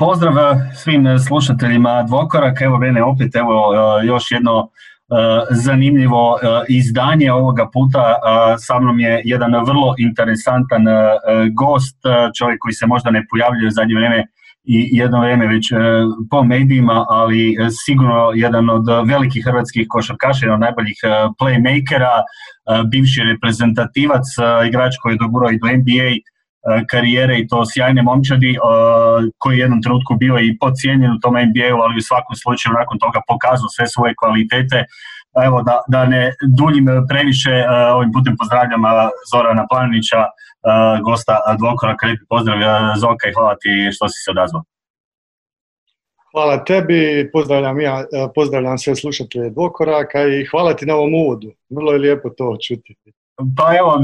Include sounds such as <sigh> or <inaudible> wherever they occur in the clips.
Pozdrav svim slušateljima Dvokoraka, evo mene opet evo još jedno zanimljivo izdanje ovoga puta. Sa mnom je jedan vrlo interesantan gost, čovjek koji se možda ne pojavljuje u zadnje vrijeme i jedno vrijeme već po medijima, ali sigurno jedan od velikih hrvatskih košarkaša, jedan od najboljih playmakera, bivši reprezentativac, igrač koji je dogurao i do NBA, karijere i to sjajne momčadi e, koji je jednom trenutku bio i podcijenjen u tom NBA-u, ali u svakom slučaju nakon toga pokazao sve svoje kvalitete. Evo da, da ne duljim previše, e, ovim putem pozdravljam Zorana Planinića, gosta Dvokoraka, lijepi pozdrav Zoka i hvala ti što si se odazvao. Hvala tebi, pozdravljam ja, pozdravljam sve slušatelje Dvokoraka i hvala ti na ovom uvodu. Vrlo je lijepo to čuti. Pa evo,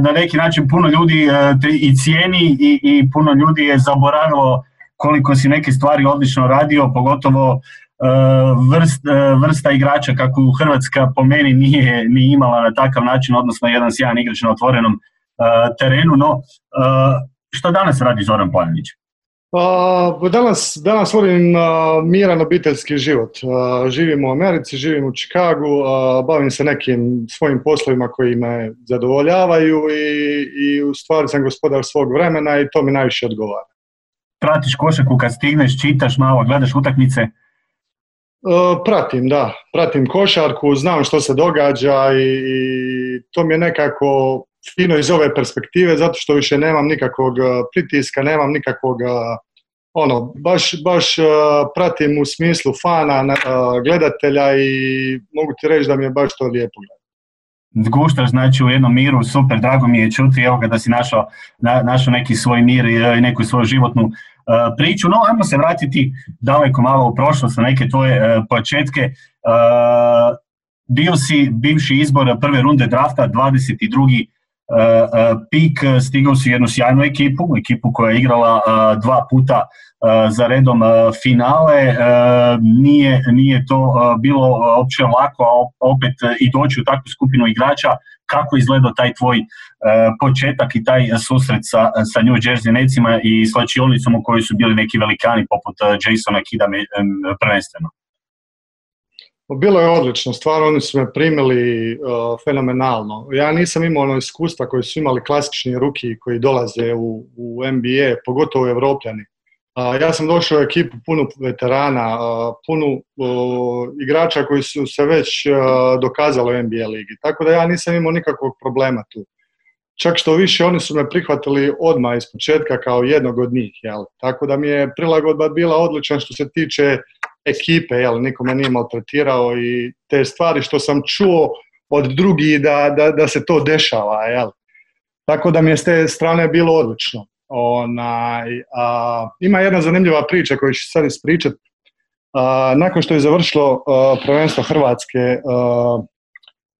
na neki način puno ljudi e, i cijeni i, i puno ljudi je zaboravilo koliko si neke stvari odlično radio, pogotovo e, vrst, e, vrsta igrača kako Hrvatska po meni nije ni imala na takav način, odnosno jedan sjajan igrač na otvorenom terenu. No, što danas radi Zoran Pojanić? Pa, danas, danas volim miran obiteljski život. živim u Americi, živim u Čikagu, bavim se nekim svojim poslovima koji me zadovoljavaju i, i u stvari sam gospodar svog vremena i to mi najviše odgovara. Pratiš košaku kad stigneš, čitaš malo, gledaš utakmice? pratim, da. Pratim košarku, znam što se događa i to mi je nekako fino iz ove perspektive, zato što više nemam nikakvog e, pritiska, nemam nikakvog, e, ono, baš, baš e, pratim u smislu fana, gledatelja i mogu ti reći da mi je baš to lijepo gledati. Guštaš znači u jednom miru, super, drago mi je čuti evo ga da si našao, našao neki svoj mir i neku svoju životnu priču. No, ajmo se vratiti daleko malo u prošlost na neke tvoje početke. bio si bivši izbor prve runde drafta, 22. E, e, pik, e, stigao si jednu sjajnu ekipu, ekipu koja je igrala dva puta za redom finale. Nije, nije to bilo opće lako, opet i doći u takvu skupinu igrača. Kako izgledao taj tvoj početak i taj susret sa, sa New Jersey Necima i slačionicom u kojoj su bili neki velikani poput Jasona Kida prvenstveno? Bilo je odlično, stvarno oni su me primili uh, fenomenalno. Ja nisam imao ono iskustva koje su imali klasični ruki koji dolaze u, u NBA, pogotovo evropljani. Uh, ja sam došao u ekipu punu veterana, uh, punu igrača koji su se već dokazali u NBA ligi. Tako da ja nisam imao nikakvog problema tu. Čak što više, oni su me prihvatili odmah iz početka kao jednog od njih. Jel? Tako da mi je prilagodba bila odlična što se tiče ekipe, jel, niko me nije maltretirao i te stvari što sam čuo od drugih da, da, da se to dešava, jel. Tako da mi je s te strane bilo odlično. Onaj, a, ima jedna zanimljiva priča koju ću sad ispričat. A, nakon što je završilo prvenstvo Hrvatske,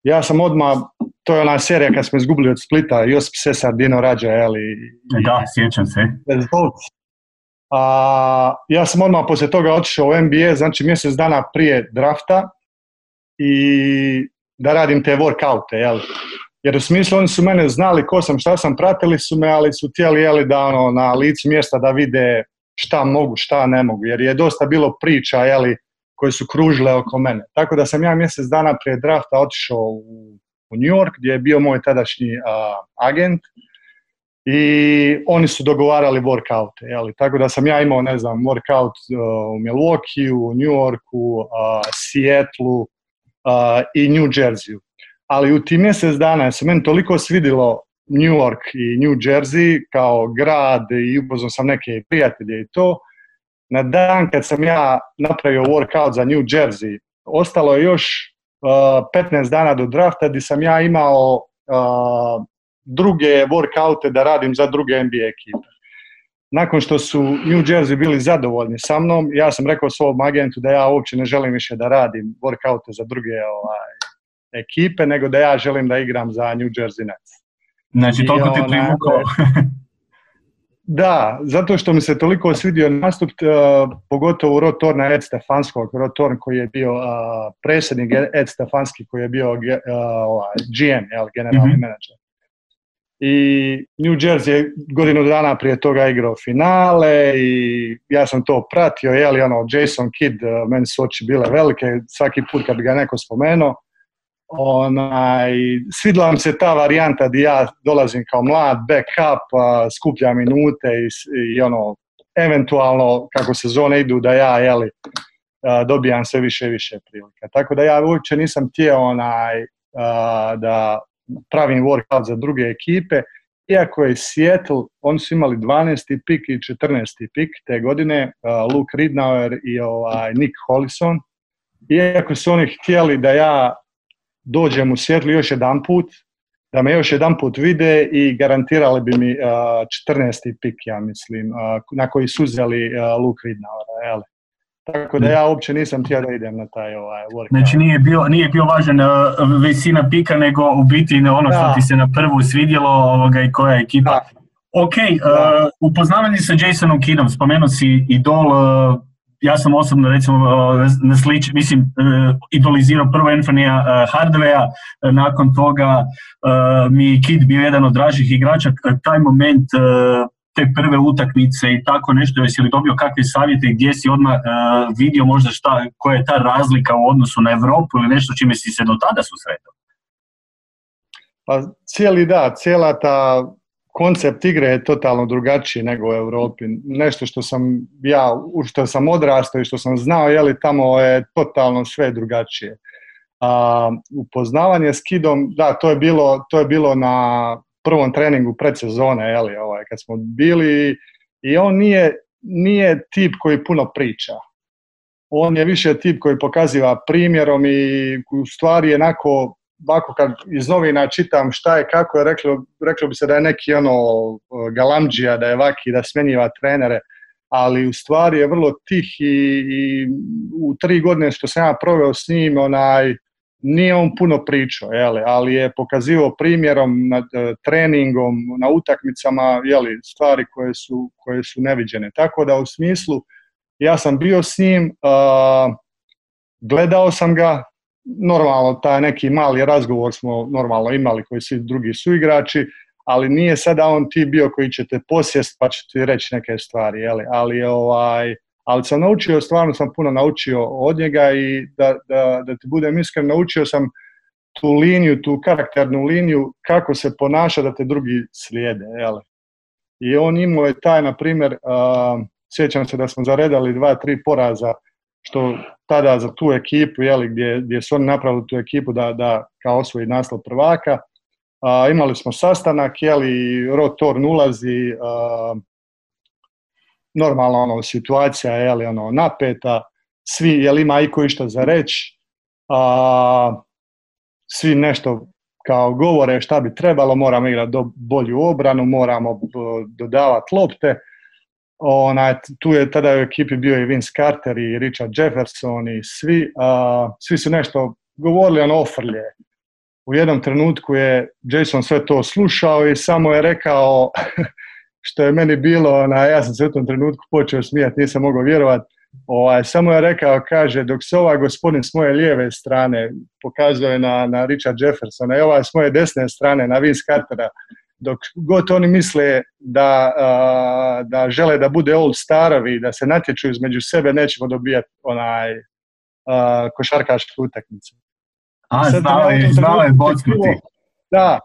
ja sam odmah, to je ona serija kad smo izgubili od Splita, Josip Sesar, Dino Rađa, jel, i, da, sjećam se. A, ja sam odmah poslije toga otišao u NBA, znači mjesec dana prije drafta i da radim te workoute, jel? Jer u smislu oni su mene znali ko sam, šta sam, pratili su me, ali su htjeli jeli, da ono, na licu mjesta da vide šta mogu, šta ne mogu. Jer je dosta bilo priča jeli, koje su kružile oko mene. Tako da sam ja mjesec dana prije drafta otišao u, u New York gdje je bio moj tadašnji agent i oni su dogovarali workoute, jeli? tako da sam ja imao, ne znam, workout uh, u Milwaukee, u New Yorku, uh, Seattleu uh, i New Jerseyu. Ali u tim mjesec dana se meni toliko svidilo New York i New Jersey kao grad i upoznao sam neke prijatelje i to. Na dan kad sam ja napravio workout za New Jersey, ostalo je još uh, 15 dana do drafta gdje sam ja imao druge workoute da radim za druge NBA ekipe. Nakon što su New Jersey bili zadovoljni sa mnom, ja sam rekao svom agentu da ja uopće ne želim više da radim workoute za druge ovaj, ekipe, nego da ja želim da igram za New Jersey Nets. Znači, toliko ti privukao. <laughs> Da, zato što mi se toliko svidio nastup, uh, pogotovo Rotorna Ed Stefanskog, Rotorn koji je bio uh, predsjednik Ed Stefanski koji je bio uh, GM, jel, generalni mm-hmm. menadžer i New Jersey je godinu dana prije toga igrao finale i ja sam to pratio, je li ono, Jason Kidd, eh, meni su oči bile velike, svaki put kad bi ga neko spomenuo, onaj, svidla vam se ta varijanta gdje ja dolazim kao mlad, backup, skupljam minute i, i ono, eventualno kako sezone idu da ja, jeli, dobijam sve više i više prilika. Tako da ja uopće nisam htio onaj, da pravim workout za druge ekipe, iako je Seattle, oni su imali 12. pik i 14. pik te godine, Luke Ridnauer i ovaj, Nick Hollison, iako su oni htjeli da ja dođem u Seattle još jedan put, da me još jedan put vide i garantirali bi mi 14. pik, ja mislim, na koji su uzeli Luke Ridnauer. Tako da ja uopće nisam htio da idem na taj ovaj workout. Znači nije bio, nije bio važan uh, visina pika, nego u biti ono što ti se na prvu svidjelo ovoga, i koja je ekipa. Da. Ok, uh, upoznavanje sa Jasonom Kidom, spomenuo si Idol, uh, ja sam osobno recimo na slič, mislim, idolizirao prvo Anthony'a Hardveja, nakon toga mi Kid bio jedan od dražih igrača, taj moment te prve utakmice i tako nešto, jesi li dobio kakve savjete gdje si odmah uh, vidio možda šta, koja je ta razlika u odnosu na Europu ili nešto čime si se do tada susretao? Pa cijeli da, cijela ta koncept igre je totalno drugačiji nego u Europi. Nešto što sam ja, u što sam odrastao i što sam znao, je li tamo je totalno sve drugačije. A, upoznavanje s kidom, da, to je bilo, to je bilo na prvom treningu predsezone, jeli, ovaj, kad smo bili i on nije, nije tip koji puno priča. On je više tip koji pokaziva primjerom i u stvari jednako ovako kad iz novina čitam šta je, kako je, reklo, reklo bi se da je neki ono galamđija, da je vaki, da smjenjiva trenere, ali u stvari je vrlo tih i, i u tri godine što sam ja proveo s njim, onaj, nije on puno pričao, jeli, ali je pokazivao primjerom, nad, e, treningom, na utakmicama jeli, stvari koje su, koje su neviđene. Tako da u smislu, ja sam bio s njim, gledao sam ga, normalno taj neki mali razgovor smo normalno imali koji svi drugi su igrači, ali nije sada on ti bio koji će te posjest pa će ti reći neke stvari, jeli, ali ovaj, ali sam naučio, stvarno sam puno naučio od njega i da, da, da ti budem iskren, naučio sam tu liniju, tu karakternu liniju, kako se ponaša da te drugi slijede. Jel? I on imao je taj, na primjer, uh, sjećam se da smo zaredali dva, tri poraza, što tada za tu ekipu, jeli, gdje, gdje su oni napravili tu ekipu da, da kao osvoji naslov prvaka. Uh, imali smo sastanak, jeli, Rotorn ulazi, uh, normalno ono, situacija je li, ono, napeta, svi, jel ima iko išta za reći, a, svi nešto kao govore šta bi trebalo, moramo igrati do, bolju obranu, moramo dodavati lopte. Ona, tu je tada u ekipi bio i Vince Carter i Richard Jefferson i svi, a, svi su nešto govorili ono ofrlje. U jednom trenutku je Jason sve to slušao i samo je rekao <laughs> što je meni bilo, ona, ja sam se u tom trenutku počeo smijati, nisam mogao vjerovati, ovaj, samo je rekao, kaže, dok se ovaj gospodin s moje lijeve strane pokazuje na, na Richard Jeffersona i ovaj s moje desne strane na Vince Cartera, dok god oni misle da, da žele da bude old starovi, da se natječu između sebe, nećemo dobijati onaj. A, znao je, znao je Da,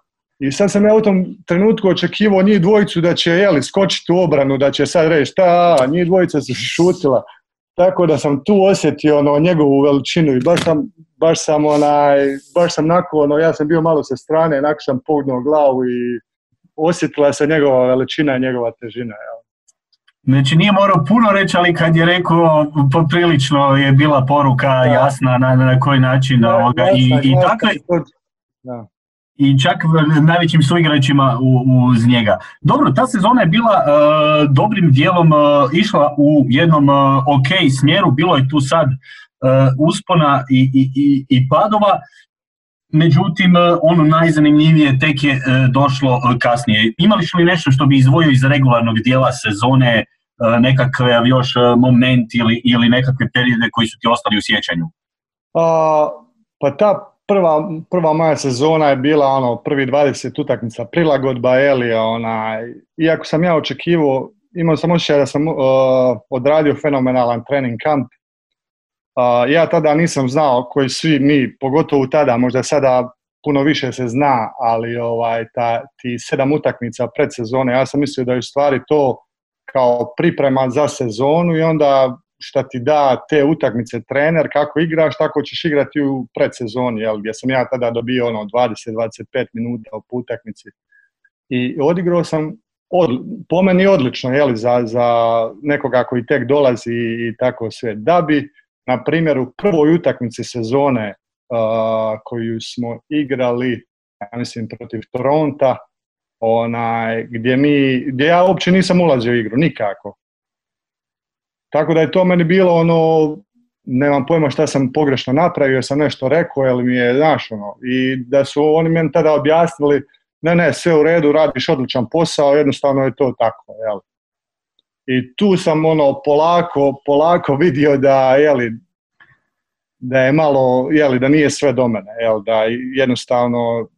i sad sam ja u tom trenutku očekivao njih dvojicu da će jeli, skočiti u obranu, da će sad reći ta, njih dvojica se šutila. Tako da sam tu osjetio ono, njegovu veličinu i baš sam, baš sam, onaj, baš sam nakon, ono, ja sam bio malo sa strane, nakon sam pognuo glavu i osjetila se njegova veličina i njegova težina. Jel. Znači nije morao puno reći, ali kad je rekao, poprilično je bila poruka jasna na, na koji način. ovoga. I, i dakle, da i čak najvećim suigračima uz njega. Dobro, ta sezona je bila e, dobrim dijelom uh, išla u jednom uh, ok smjeru, bilo je tu sad uspona i, i, i, padova, međutim ono najzanimljivije tek je došlo kasnije. Imali li nešto što bi izvojio iz regularnog dijela sezone, nekakve još moment ili, ili nekakve periode koji su ti ostali u sjećanju? pa ta prva, prva moja sezona je bila ono, prvi 20 utakmica prilagodba, Eli, ona, iako sam ja očekivao, imao sam osjećaj da sam uh, odradio fenomenalan trening kamp. Uh, ja tada nisam znao koji svi mi, pogotovo tada, možda sada puno više se zna, ali ovaj, ta, ti sedam utakmica pred sezone, ja sam mislio da je u stvari to kao priprema za sezonu i onda šta ti da te utakmice trener, kako igraš, tako ćeš igrati u predsezoni, jel, gdje sam ja tada dobio ono 20-25 minuta u utakmici. I odigrao sam od, po meni odlično, jel, za, za nekoga koji tek dolazi i tako sve. Da bi, na primjer, u prvoj utakmici sezone uh, koju smo igrali, ja mislim, protiv Toronta, onaj, gdje, mi, gdje ja uopće nisam ulazio u igru, nikako. Tako da je to meni bilo ono, nemam pojma šta sam pogrešno napravio, sam nešto rekao, jer mi je, znaš, ono, i da su oni meni tada objasnili, ne, ne, sve u redu, radiš odličan posao, jednostavno je to tako, jel. I tu sam ono polako, polako vidio da, jeli, da je malo, jeli, da nije sve do mene, jel, da jednostavno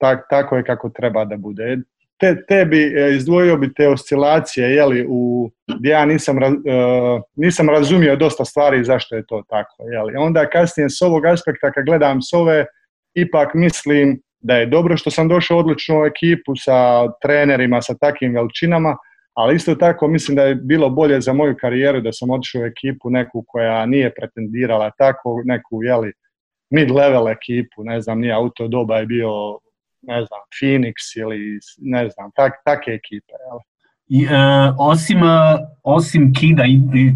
tak, tako je kako treba da bude te, tebi e, izdvojio bi te oscilacije, jeli, u, gdje ja nisam, uh, nisam razumio dosta stvari zašto je to tako. Jeli. Onda kasnije s ovog aspekta kad gledam s ove, ipak mislim da je dobro što sam došao odličnu ekipu sa trenerima, sa takvim veličinama, ali isto tako mislim da je bilo bolje za moju karijeru da sam otišao u ekipu neku koja nije pretendirala tako, neku jeli, mid-level ekipu, ne znam, nije auto doba je bio ne znam, Phoenix ili ne znam, tak, take ekipe. Jel? I, e, osim, e, osim Kida,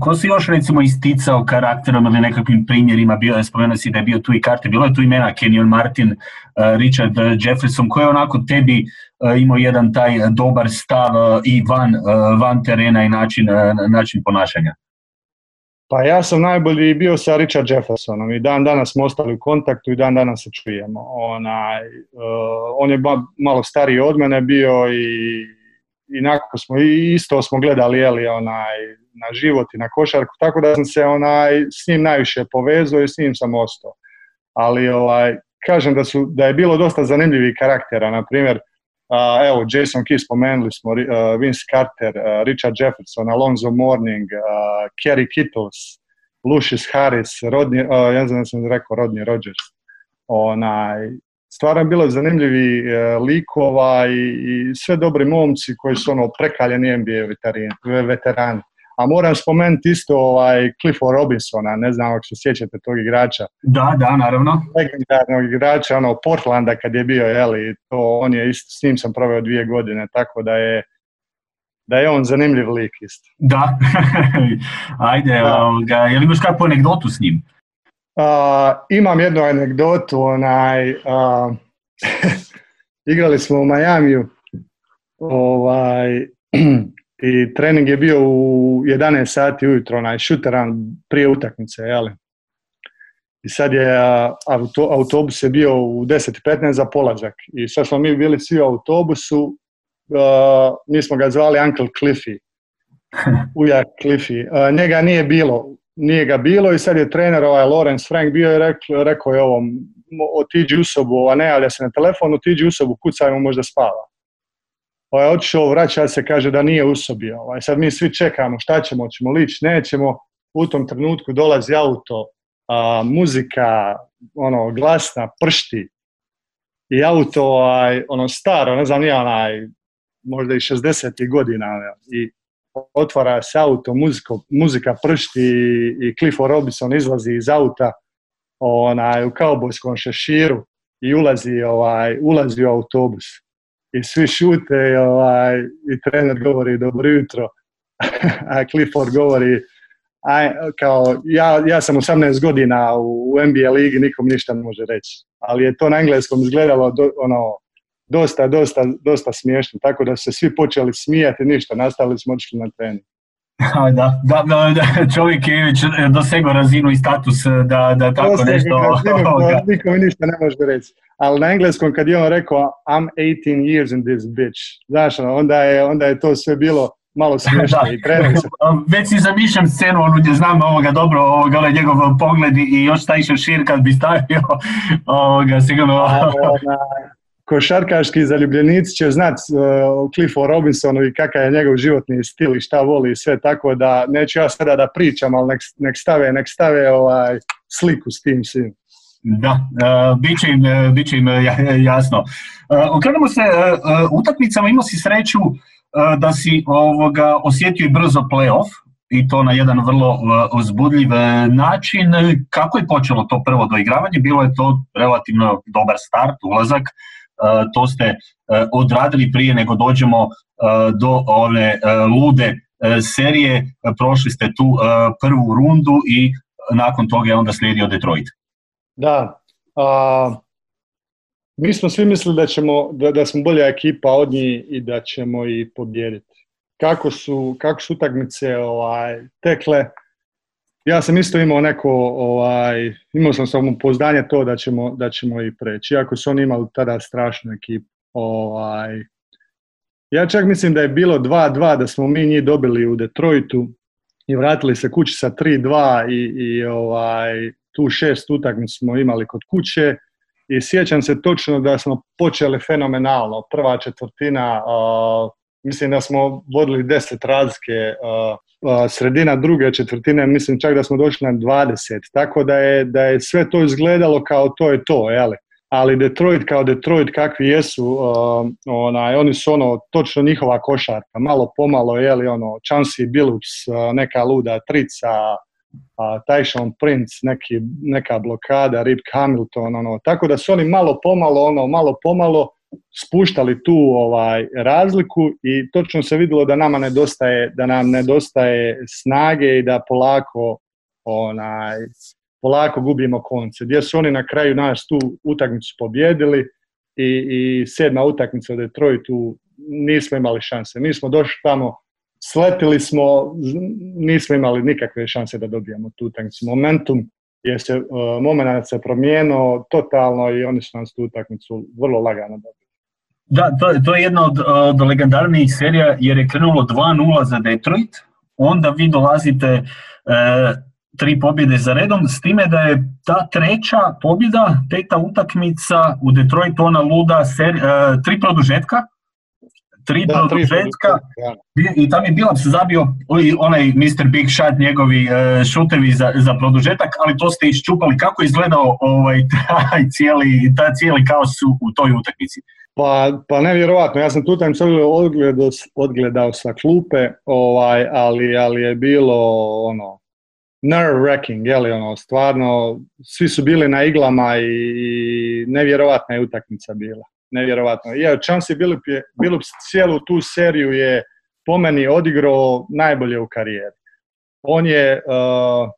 ko si još recimo isticao karakterom ili nekakvim primjerima, bio je, spomenuo si da je bio tu i karte, bilo je tu imena Kenyon Martin, uh, Richard Jefferson, koji je onako tebi imao jedan taj dobar stav i van, van terena i način, način ponašanja? Pa ja sam najbolji bio sa Richard Jeffersonom i dan danas smo ostali u kontaktu i dan danas se čujemo. Onaj, uh, on je ba, malo stariji od mene bio i, i smo i isto smo gledali jeli, onaj, na život i na košarku, tako da sam se onaj, s njim najviše povezao i s njim sam ostao. Ali ovaj, kažem da, su, da je bilo dosta zanimljivih karaktera, na primjer, evo, Jason Key spomenuli smo, uh, Vince Carter, uh, Richard Jefferson, Alonzo Mourning, uh, Kerry Kittles, Lucius Harris, Rodney, ja znam sam rekao Rodney Rogers. Onaj, stvarno bilo zanimljivi likova i, i sve dobri momci koji su ono prekaljeni NBA veterani. A moram spomenuti isto ovaj Clifford Robinsona, ne znam ako se sjećate tog igrača. Da, da, naravno. Legendarnog igrača, ono, Portlanda kad je bio, jeli, to on je isto, s njim sam proveo dvije godine, tako da je da je on zanimljiv lik isto. Da, <laughs> ajde, da. Ovoga, je li imaš kakvu anegdotu s njim? Uh, imam jednu anegdotu, onaj, uh, <laughs> igrali smo u Majamiju, ovaj, <clears throat> i trening je bio u 11 sati ujutro, onaj šuteran prije utakmice, jel? I sad je auto, autobus je bio u 10.15 za polazak i sad smo mi bili svi u autobusu, uh, mi smo ga zvali Uncle Cliffy, <laughs> ujak Cliffy. Uh, njega nije bilo, nije ga bilo i sad je trener ovaj Lawrence Frank bio i rekao, rekao je ovom, otiđi u sobu, a ne javlja se na telefon, otiđi u sobu, kucajmo možda spava ovaj, otišao, vraća se, kaže da nije usobio. Ovaj, sad mi svi čekamo šta ćemo, ćemo lići, nećemo. U tom trenutku dolazi auto, a, muzika, ono, glasna, pršti. I auto, ovaj, ono, staro, ne znam, nije onaj, možda i 60. godina. I otvara se auto, muziko, muzika pršti i, i Clifford Robinson izlazi iz auta onaj, u kaubojskom šeširu i ulazi, ovaj, ulazi u autobus i svi šute i, ovaj, i trener govori dobro jutro, <laughs> a Clifford govori aj, kao ja, ja sam 18 godina u, u NBA ligi, nikom ništa ne može reći. Ali je to na engleskom izgledalo do, ono, dosta, dosta, dosta smiješno, tako da su se svi počeli smijati, ništa, nastavili smo otišli na trening. <laughs> Da, da, da, da, čovjek je već dosegao razinu i status da, da tako Dosegao nešto... Razinu, <laughs> nikom ništa ne može reći. Ali na engleskom kad je on rekao I'm 18 years in this bitch, znaš, onda je, onda je to sve bilo malo <laughs> smiješno i krene se. Već si zamišljam scenu, ono gdje znam ovoga dobro, ovoga, ovaj njegov pogled i još taj šir kad bi stavio, ovoga, sigurno... košarkaški zaljubljenici će znati uh, Cliffu Robinsonu i kakav je njegov životni stil i šta voli i sve tako da neću ja sada da pričam, ali nek, nek stave, nek stave ovaj, sliku s tim svim. Da, uh, bit, će im, uh, bit će im jasno. Uh, okrenemo se utakmicama, imao si sreću da si ovoga, osjetio i brzo playoff i to na jedan vrlo uzbudljiv način. Kako je počelo to prvo doigravanje? Bilo je to relativno dobar start, ulazak. To ste odradili prije nego dođemo do ove lude serije. Prošli ste tu prvu rundu i nakon toga je onda slijedio Detroit. Da, a, mi smo svi mislili da, ćemo, da, da smo bolja ekipa od njih i da ćemo i pobijediti. Kako su, kako su utakmice ovaj, tekle, ja sam isto imao neko, ovaj, imao sam samo pozdanje to da ćemo, da ćemo i preći, iako su oni imali tada strašnu ekipu. Ovaj, ja čak mislim da je bilo 2-2 da smo mi njih dobili u Detroitu i vratili se kući sa 3-2 i, i ovaj, tu šest utakmica smo imali kod kuće i sjećam se točno da smo počeli fenomenalno. Prva četvrtina, mislim da smo vodili deset razlike, sredina druge četvrtine, mislim čak da smo došli na 20, tako da je, da je sve to izgledalo kao to je to, jeli? ali Detroit kao Detroit kakvi jesu, onaj, oni su ono, točno njihova košarka, malo pomalo, jeli, ono, Chansey Billups, neka luda trica, a Tyson Prince, neki, neka blokada, Rip Hamilton, ono, tako da su oni malo pomalo, ono, malo pomalo spuštali tu ovaj razliku i točno se vidjelo da nama nedostaje, da nam nedostaje snage i da polako onaj, polako gubimo konce. Gdje su oni na kraju nas tu utakmicu pobjedili i, i sedma utakmica u Detroitu nismo imali šanse. Mi smo došli tamo sletili smo, nismo imali nikakve šanse da dobijemo tu utakmicu. Momentum je se, uh, moment se promijenio totalno i oni su nas tu utakmicu vrlo lagano dobili. Da, to, to je jedna od, od legendarnijih serija jer je krenulo 2-0 za Detroit, onda vi dolazite e, tri pobjede za redom, s time da je ta treća pobjeda, peta utakmica u Detroitu, ona luda, ser, e, tri produžetka, tri da, produžetka i tam je Bilaps zabio onaj Mr. Big Shot, njegovi uh, šutevi za, za produžetak, ali to ste iščupali. Kako je izgledao ovaj, <laughs> taj cijeli, taj cijeli kaos u, u toj utakmici? Pa, pa nevjerovatno, ja sam tu tam odgledao, odgledao sa klupe, ovaj, ali, ali je bilo ono, nerve wrecking, je li ono, stvarno, svi su bili na iglama i, i nevjerovatna je utakmica bila nevjerovatno. Ja, Chauncey Billups, je, Billups cijelu tu seriju je po meni odigrao najbolje u karijeri. On je uh,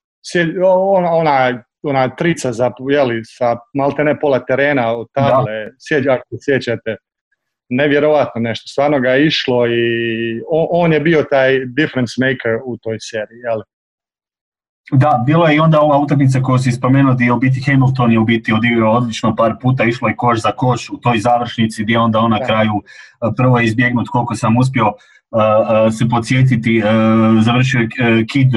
ona, ona, ona trica za, jeli, sa malte ne pola terena od table, sjeđa, ako sjećate, nevjerovatno nešto, stvarno ga je išlo i on, on je bio taj difference maker u toj seriji, jeli. Da, bilo je i onda ova utakmica koju si spomenuo gdje je u biti Hamilton je u biti odigrao odlično par puta, išlo je koš za koš u toj završnici gdje onda on na kraju prvo je izbjegnut koliko sam uspio se podsjetiti, završio je Kid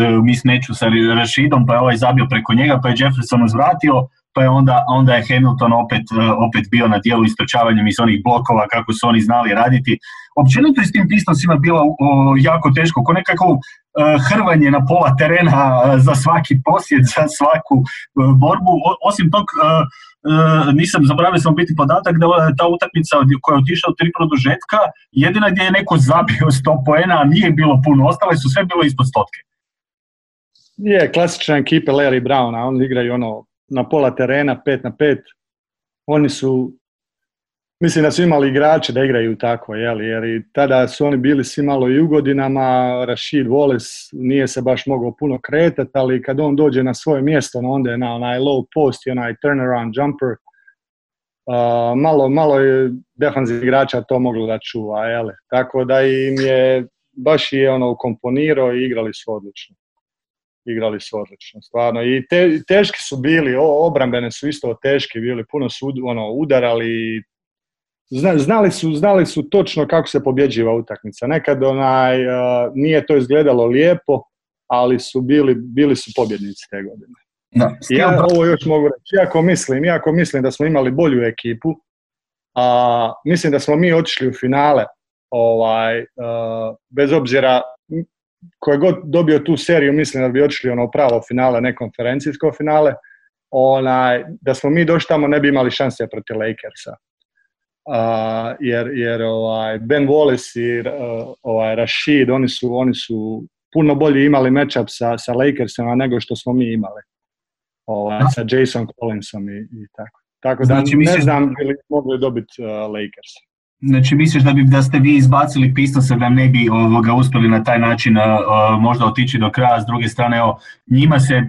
neću sa Rashidom, pa je ovaj zabio preko njega, pa je Jefferson uzvratio, pa je onda, onda je Hamilton opet, opet bio na dijelu istočavanjem iz onih blokova kako su oni znali raditi. Općenito je s tim Pistonsima bilo jako teško, ko nekako hrvanje na pola terena za svaki posjed, za svaku borbu. osim tog, nisam zaboravio sam biti podatak da ta utakmica koja je otišla u tri produžetka, jedina gdje je neko zabio 100 poena, a nije bilo puno, ostale su sve bilo ispod stotke. Je, klasična ekipa Larry Brown, a oni igraju ono na pola terena, 5 na 5. Oni su Mislim da su imali igrače da igraju tako, jeli, jer i tada su oni bili svi malo i u godinama, Rashid Wallace nije se baš mogao puno kretati, ali kad on dođe na svoje mjesto, onda je na onaj low post i onaj turnaround jumper, uh, malo, malo je defanzivnih igrača to moglo da čuva, jeli. Tako da im je, baš je ono ukomponirao i igrali su odlično. Igrali su odlično, stvarno. I te, teški su bili, o, obrambene su isto teški bili, puno su ono, udarali, znali, su, znali su točno kako se pobjeđiva utakmica. Nekad onaj, nije to izgledalo lijepo, ali su bili, bili su pobjednici te godine. Da, ja ovo još mogu reći, iako mislim, iako mislim da smo imali bolju ekipu, a, mislim da smo mi otišli u finale, ovaj, bez obzira ko je god dobio tu seriju, mislim da bi otišli ono pravo finale, ne konferencijsko finale, onaj, da smo mi došli tamo ne bi imali šanse protiv Lakersa. Uh, jer, jer ovaj, Ben Wallace i uh, ovaj, Rashid, oni su, oni su puno bolje imali matchup sa, sa Lakersima nego što smo mi imali. Ovaj, sa Jason Collinsom i, i tako. Tako da znači, ne znam bi li mogli dobiti uh, Lakers. Znači misliš da bi da ste vi izbacili Pistonsa da ne bi ovoga uspjeli na taj način uh, možda otići do kraja, s druge strane o njima se,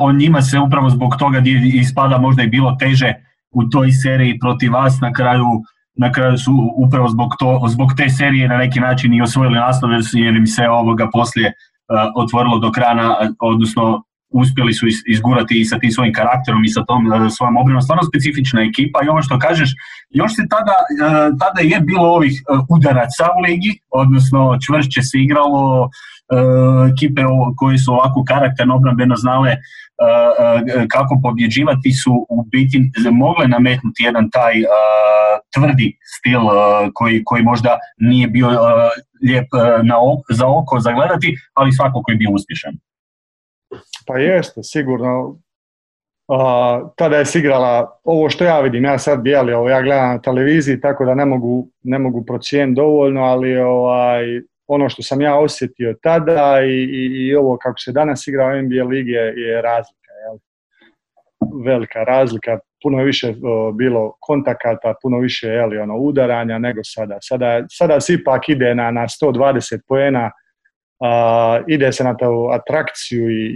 uh, njima se upravo zbog toga ispada možda i bilo teže u toj seriji protiv vas na kraju na kraju su upravo zbog, to, zbog te serije na neki način i osvojili naslov jer im se ovoga poslije uh, otvorilo do krana, odnosno uspjeli su izgurati i sa tim svojim karakterom i sa tom uh, svojom obranom. Stvarno specifična ekipa i ovo što kažeš, još se tada, uh, tada je bilo ovih udaraca u ligi, odnosno čvršće se igralo, ekipe koje su ovako karakterno obrambeno znale kako pobjeđivati su u biti mogle nametnuti jedan taj tvrdi stil koji, koji možda nije bio lijep na za oko zagledati, ali svako koji je bio uspješan. Pa jeste, sigurno. tada je sigrala ovo što ja vidim, ja sad bijeli, ovo ja gledam na televiziji, tako da ne mogu, ne mogu procijeniti dovoljno, ali ovaj, ono što sam ja osjetio tada i, i, ovo kako se danas igra u NBA ligi je, razlika. Jel? Velika razlika, puno je više bilo kontakata, puno više jeli, ono, udaranja nego sada. Sada, sada se ipak ide na, na 120 poena, ide se na tu atrakciju i,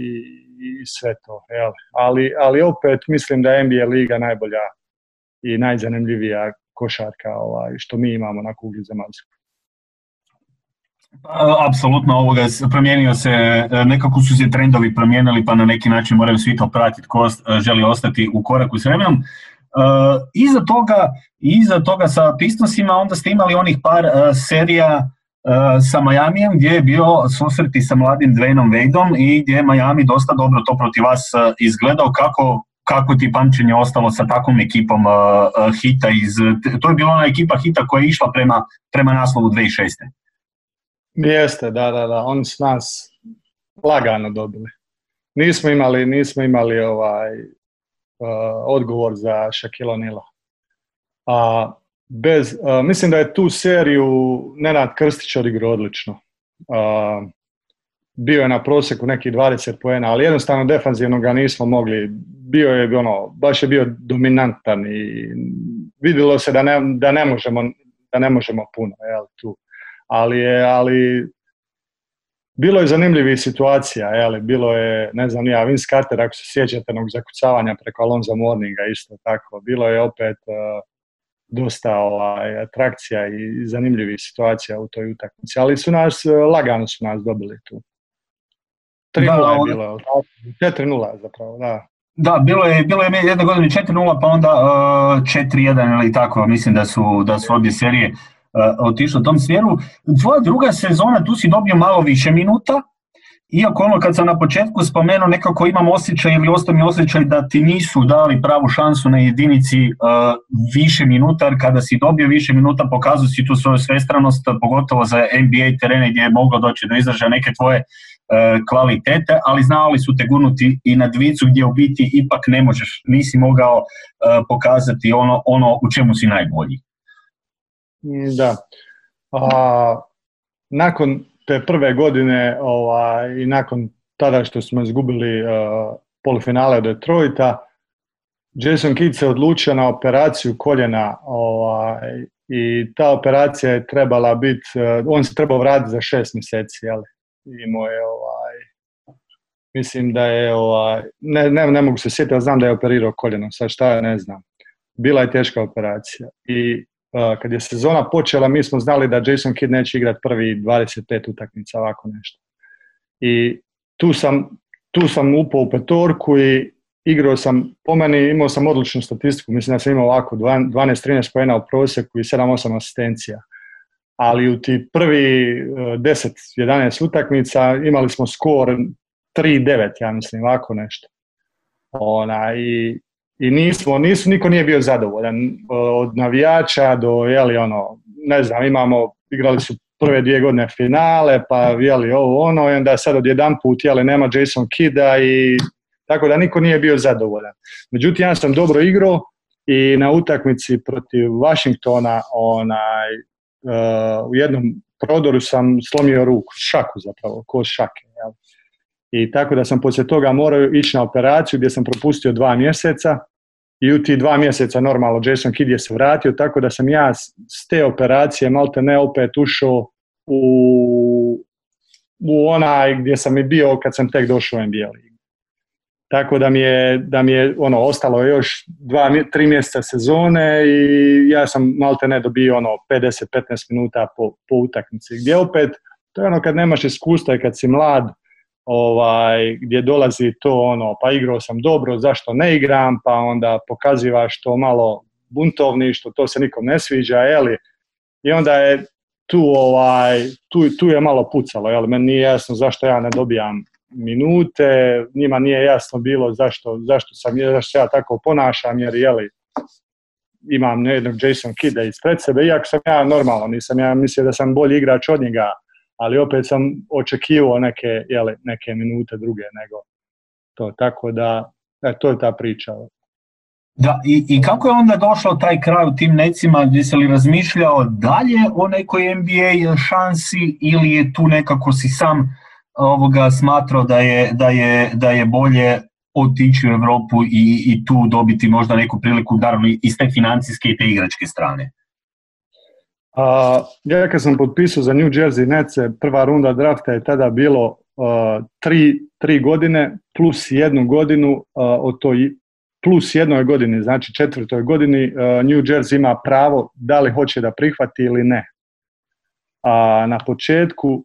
i, sve to. Jel? Ali, ali opet mislim da je NBA liga najbolja i najzanimljivija košarka ovaj, što mi imamo na kugli zemaljskoj. Apsolutno ovoga, promijenio se, e, nekako su se trendovi promijenili pa na neki način moraju svi to pratiti ko e, želi ostati u koraku s vremenom. E, iza toga, iza toga sa Pistonsima onda ste imali onih par serija sa Miamijem gdje je bio susreti sa mladim Dwayneom Wadeom i gdje je Miami dosta dobro to protiv vas izgledao kako kako ti pamćenje ostalo sa takvom ekipom hita iz, to je bila ona ekipa hita koja je išla prema, prema naslovu 2006. Jeste, da, da, da. Oni su nas lagano dobili. Nismo imali, nismo imali ovaj uh, odgovor za Shaquille O'Neal. A bez, uh, mislim da je tu seriju Nenad Krstić odigrao odlično. Uh, bio je na prosjeku nekih 20 poena, ali jednostavno defanzivno ga nismo mogli. Bio je ono, baš je bio dominantan i vidjelo se da ne, da ne možemo da ne možemo puno jel, tu ali je, ali bilo je zanimljivih situacija, jeli, bilo je, ne znam, ja, Vince Carter, ako se sjećate onog zakucavanja preko Alonza Morninga, isto tako, bilo je opet uh, dosta ovaj, atrakcija i zanimljivih situacija u toj utakmici, ali su nas, lagano su nas dobili tu. 3-0 je bilo, 4-0 zapravo, da. Da, bilo je, bilo je jedne godine 4-0, pa onda uh, 4-1 ili tako, mislim da su, da su obje serije E, otišao u tom smjeru. Tvoja druga sezona, tu si dobio malo više minuta, iako ono kad sam na početku spomenuo nekako imam osjećaj ili ostao mi osjećaj da ti nisu dali pravu šansu na jedinici uh, više minuta, jer kada si dobio više minuta pokazuje si tu svoju svestranost, pogotovo za NBA terene gdje je moglo doći do izražaja neke tvoje uh, kvalitete, ali znali su te gurnuti i na dvicu gdje u biti ipak ne možeš, nisi mogao pokazati ono, ono u čemu si najbolji. Da. A, nakon te prve godine ovaj, i nakon tada što smo izgubili uh, polufinale Detroita, Jason Kidd se odlučio na operaciju koljena ovaj, i ta operacija je trebala biti, on se trebao vratiti za šest mjeseci, jel? Imao je ovaj, mislim da je ovaj, ne, ne, ne mogu se sjetiti, znam da je operirao koljeno, sad šta ne znam. Bila je teška operacija i kad je sezona počela, mi smo znali da Jason Kidd neće igrati prvi 25 utakmica, ovako nešto. I tu sam, tu sam upao u petorku i, igrao sam, po meni imao sam odličnu statistiku, mislim da sam imao ovako 12-13 pojena u prosjeku i 7-8 asistencija. Ali u ti prvi 10-11 utakmica imali smo skor 3-9, ja mislim, ovako nešto. Ona, i, i nismo, nisu, niko nije bio zadovoljan. Od navijača do, jeli, ono, ne znam, imamo, igrali su prve dvije godine finale, pa jeli ovo ono, i onda sad odjedan put, jeli, nema Jason Kida i tako da niko nije bio zadovoljan. Međutim, ja sam dobro igrao i na utakmici protiv Washingtona onaj, uh, u jednom prodoru sam slomio ruku, šaku zapravo, ko šake. I tako da sam poslije toga morao ići na operaciju gdje sam propustio dva mjeseca i u ti dva mjeseca normalno Jason Kidd je se vratio, tako da sam ja s te operacije malte ne opet ušao u, u onaj gdje sam i bio kad sam tek došao u NBA Tako da mi je, da mi je ono, ostalo još dva, tri mjeseca sezone i ja sam malte ne dobio ono 50-15 minuta po, po utakmici. Gdje opet, to je ono kad nemaš iskustva i kad si mlad, ovaj, gdje dolazi to ono, pa igrao sam dobro, zašto ne igram, pa onda pokazivaš to malo buntovništvo, to se nikom ne sviđa, jeli? I onda je tu, ovaj, tu, tu je malo pucalo, jel? Meni nije jasno zašto ja ne dobijam minute, njima nije jasno bilo zašto, zašto, sam, zašto se ja tako ponašam, jer jeli, imam jednog Jason Kida ispred sebe, iako sam ja normalno, nisam ja mislio da sam bolji igrač od njega, ali opet sam očekivao neke, jeli, neke minute druge nego to. Tako da, e, to je ta priča. Da, i, i kako je onda došao taj kraj u tim necima, gdje se li razmišljao dalje o nekoj NBA šansi ili je tu nekako si sam ovoga smatrao da je, da je, da je bolje otići u Europu i, i tu dobiti možda neku priliku, naravno iz te financijske i te igračke strane? A, ja kad sam potpisao za New Jersey Nets, prva runda drafta je tada bilo uh, tri, tri godine plus jednu godinu uh, od toj plus jednoj godini, znači četvrtoj godini uh, New Jersey ima pravo da li hoće da prihvati ili ne. A na početku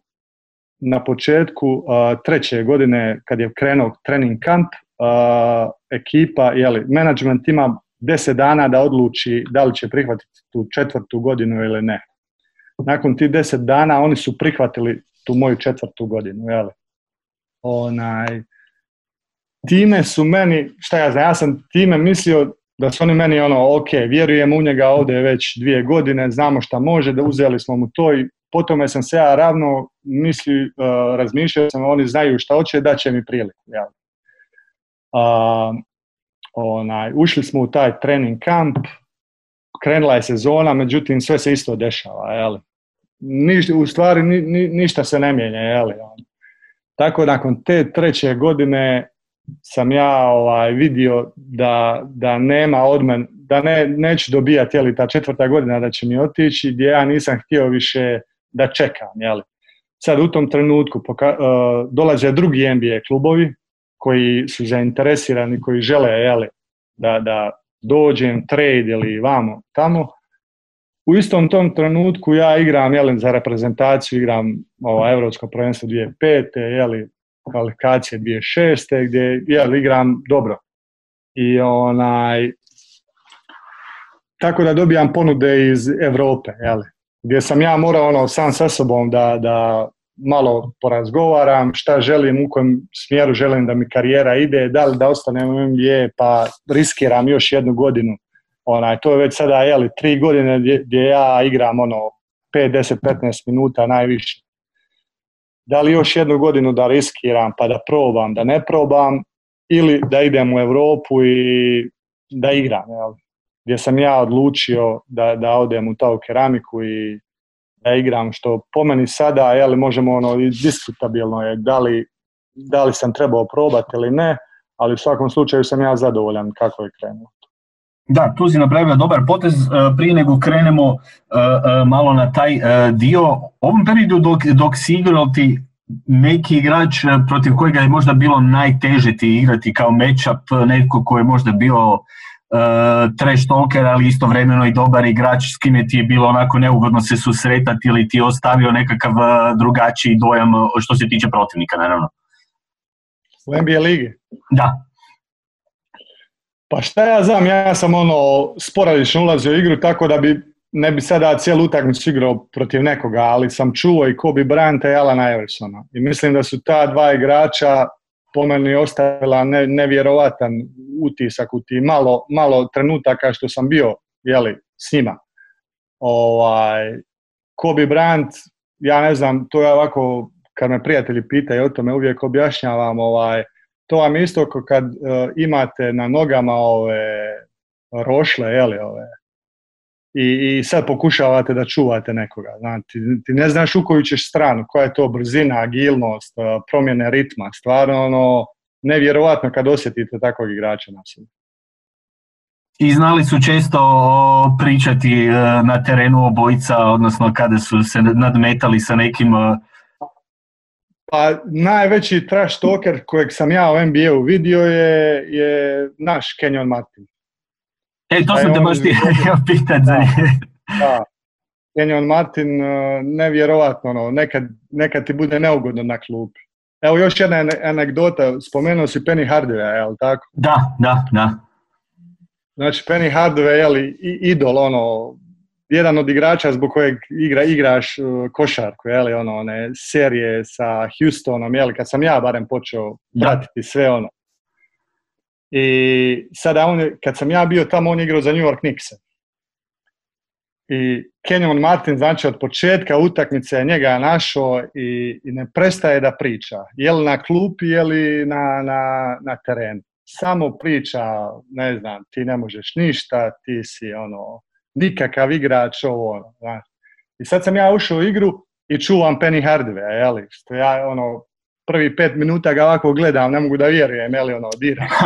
na početku uh, treće godine kad je krenuo trening kamp, uh, ekipa, jeli, management ima deset dana da odluči da li će prihvatiti tu četvrtu godinu ili ne. Nakon tih deset dana oni su prihvatili tu moju četvrtu godinu. Jeli. Onaj, time su meni, šta ja znam, ja sam time mislio da su oni meni ono, ok, vjerujem u njega ovdje već dvije godine, znamo šta može, da uzeli smo mu to i po tome sam se ja ravno misli, uh, razmišljao sam, oni znaju šta hoće, da će mi priliku. Jel? Uh, onaj, ušli smo u taj trening kamp, krenula je sezona, međutim sve se isto dešava. Jel? Niš, u stvari ni, ni, ništa se ne mijenja. Jel? Tako nakon te treće godine sam ja ovaj, vidio da, da nema od men, da ne, neću dobijati jeli, ta četvrta godina da će mi otići, gdje ja nisam htio više da čekam. Jeli. Sad u tom trenutku poka, uh, dolaze drugi NBA klubovi koji su zainteresirani, koji žele jeli, da, da dođem, trade ili vamo, tamo. U istom tom trenutku ja igram jeli, za reprezentaciju, igram ovo, Evropsko prvenstvo 2005. Jeli, kvalifikacije 2006. gdje jeli, igram dobro. I onaj, tako da dobijam ponude iz Evrope, jeli gdje sam ja morao ono sam sa sobom da, da malo porazgovaram šta želim, u kojem smjeru želim da mi karijera ide, da li da ostanem u NBA pa riskiram još jednu godinu. Onaj, to je već sada jeli, tri godine gdje, ja igram ono 5, 10, 15 minuta najviše. Da li još jednu godinu da riskiram pa da probam, da ne probam ili da idem u Europu i da igram. Jel? gdje sam ja odlučio da, da odem u ta keramiku i da igram, što po meni sada, jeli, možemo ono, diskutabilno je da li, da li sam trebao probati ili ne, ali u svakom slučaju sam ja zadovoljan kako je krenuo. Da, tu si napravio dobar potez, e, prije nego krenemo e, e, malo na taj dio. Ovom periodu dok, dok si igrao ti neki igrač protiv kojega je možda bilo najteže ti igrati kao matchup, netko koji je možda bio trash talker, ali istovremeno i dobar igrač s kime ti je bilo onako neugodno se susretati ili ti je ostavio nekakav uh, drugačiji dojam što se tiče protivnika, naravno. U NBA ligi? Da. Pa šta ja znam, ja sam ono sporadično ulazio u igru tako da bi ne bi sada cijelu utakmicu igrao protiv nekoga, ali sam čuo i Kobe Bryanta i Alana Eversona. I mislim da su ta dva igrača po meni ostavila ne, nevjerovatan utisak u ti malo, malo trenutaka što sam bio jeli, s njima. Ovaj, Kobe Bryant, ja ne znam, to je ovako, kad me prijatelji pitaju o tome, uvijek objašnjavam, ovaj, to vam isto kad uh, imate na nogama ove rošle, jeli, ove, i, i sad pokušavate da čuvate nekoga. Znači, ti, ne znaš u koju ćeš stranu, koja je to brzina, agilnost, promjene ritma. Stvarno, ono, nevjerovatno kad osjetite takvog igrača na sebi. I znali su često pričati e, na terenu obojica, odnosno kada su se nadmetali sa nekim... E, pa najveći trash talker kojeg sam ja u NBA-u vidio je, je naš Kenyon Martin. E, to sam te baš <laughs> htio pitati za Da. Kenyon Martin, e, nevjerovatno, ono, nekad, nekad ti bude neugodno na klupi. Evo još jedna anegdota, spomenuo si Penny Hardaway, jel tako? Da, da, da. Znači, Penny Hardaway, jel, idol, ono, jedan od igrača zbog kojeg igra, igraš uh, košarku, jel, ono, one serije sa Houstonom, jel, kad sam ja barem počeo pratiti sve ono. I sada on, kad sam ja bio tamo, on igrao za New York Knicks. I Kenyon Martin, znači od početka utakmice njega je našao i, i, ne prestaje da priča. Je li na klupi, je li na, na, na terenu. Samo priča, ne znam, ti ne možeš ništa, ti si ono, nikakav igrač, ovo ono. I sad sam ja ušao u igru i čuvam Penny Hardaway, jeli, što ja ono, prvi pet minuta ga ovako gledam, ne mogu da vjerujem, je li ono, dira. <laughs>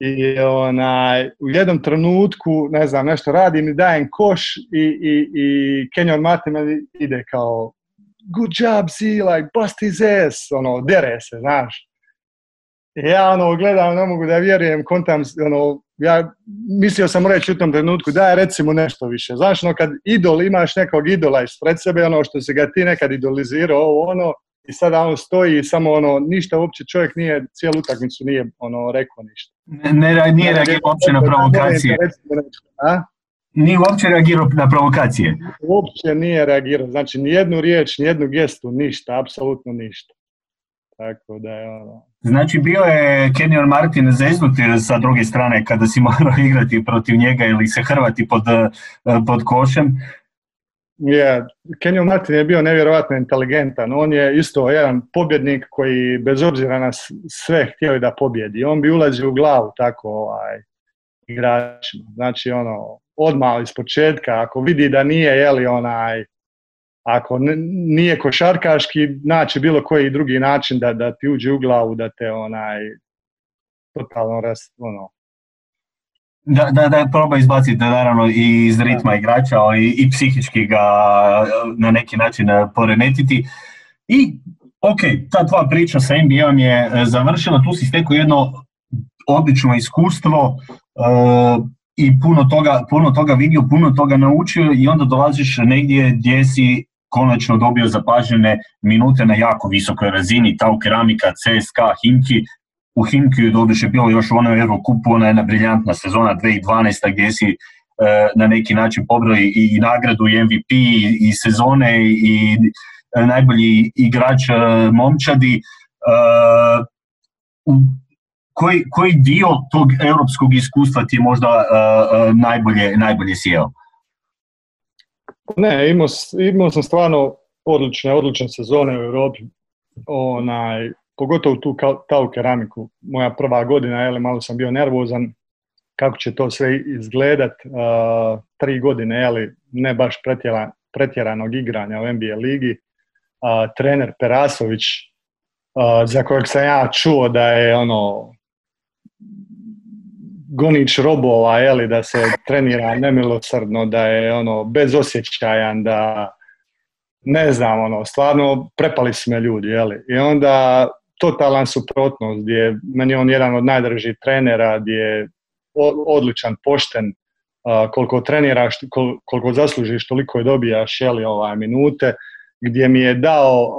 I onaj, u jednom trenutku, ne znam, nešto radim i dajem koš i, i, i Kenyon Martin ide kao good job, see, like, bust his ass, ono, dere se, znaš. I ja ono, gledam, ne mogu da vjerujem, kontam, ono, ja mislio sam reći u tom trenutku, daj recimo nešto više. Znaš, ono, kad idol, imaš nekog idola ispred sebe, ono što se ga ti nekad idolizirao, ovo, ono, i sada on stoji i samo ono, ništa uopće čovjek nije, cijelu utakmicu nije ono, rekao ništa. Ne, ne, nije reagirao uopće na provokacije. Nije uopće reagirao na provokacije. Uopće nije reagirao, znači ni jednu riječ, ni jednu gestu, ništa, apsolutno ništa. Tako da je ono... Znači bio je Kenyon Martin zeznuti sa druge strane kada si <laughs> morao igrati protiv njega ili se hrvati pod, pod košem je, Kenyon Martin je bio nevjerojatno inteligentan. On je isto jedan pobjednik koji bez obzira na sve htio da pobjedi. On bi ulazio u glavu tako ovaj, igračima. Znači ono, odmah iz početka, ako vidi da nije, jeli onaj, ako nije košarkaški, naći bilo koji drugi način da, da ti uđe u glavu, da te onaj, totalno res, ono, da, da, da proba izbaciti naravno i iz ritma igrača i, i psihički ga na neki način e, poremetiti. I ok, ta tvoja priča sa NBA-om je e, završila, tu si stekao jedno odlično iskustvo uh, i puno toga, puno toga vidio, puno toga naučio i onda dolaziš negdje gdje si konačno dobio zapažene minute na jako visokoj razini, Tau Keramika, CSK, Himki, u Himki je doduše bilo još u onoj Eurokupu, ona jedna briljantna sezona 2012. gdje si e, na neki način pobrao i, nagradu i MVP i, sezone i e, najbolji igrač e, momčadi. Koji, koji dio tog europskog iskustva ti je možda najbolje, najbolje sjeo? Ne, imao, imao sam stvarno odlične, odlične sezone u Europi. Onaj, pogotovo tu tau keramiku. Moja prva godina, jel, malo sam bio nervozan kako će to sve izgledat. Uh, tri godine, jel, ne baš pretjera, pretjeranog igranja u NBA ligi. Uh, trener Perasović, uh, za kojeg sam ja čuo da je ono gonič robova, jeli, da se trenira nemilosrdno, da je ono bezosjećajan, da ne znam, ono, stvarno prepali su me ljudi, jeli. I onda totalan suprotnost, gdje je meni on jedan od najdražih trenera, gdje je odličan, pošten, koliko treniraš, koliko zaslužiš, toliko je dobijaš jeli, ovaj, minute, gdje mi je dao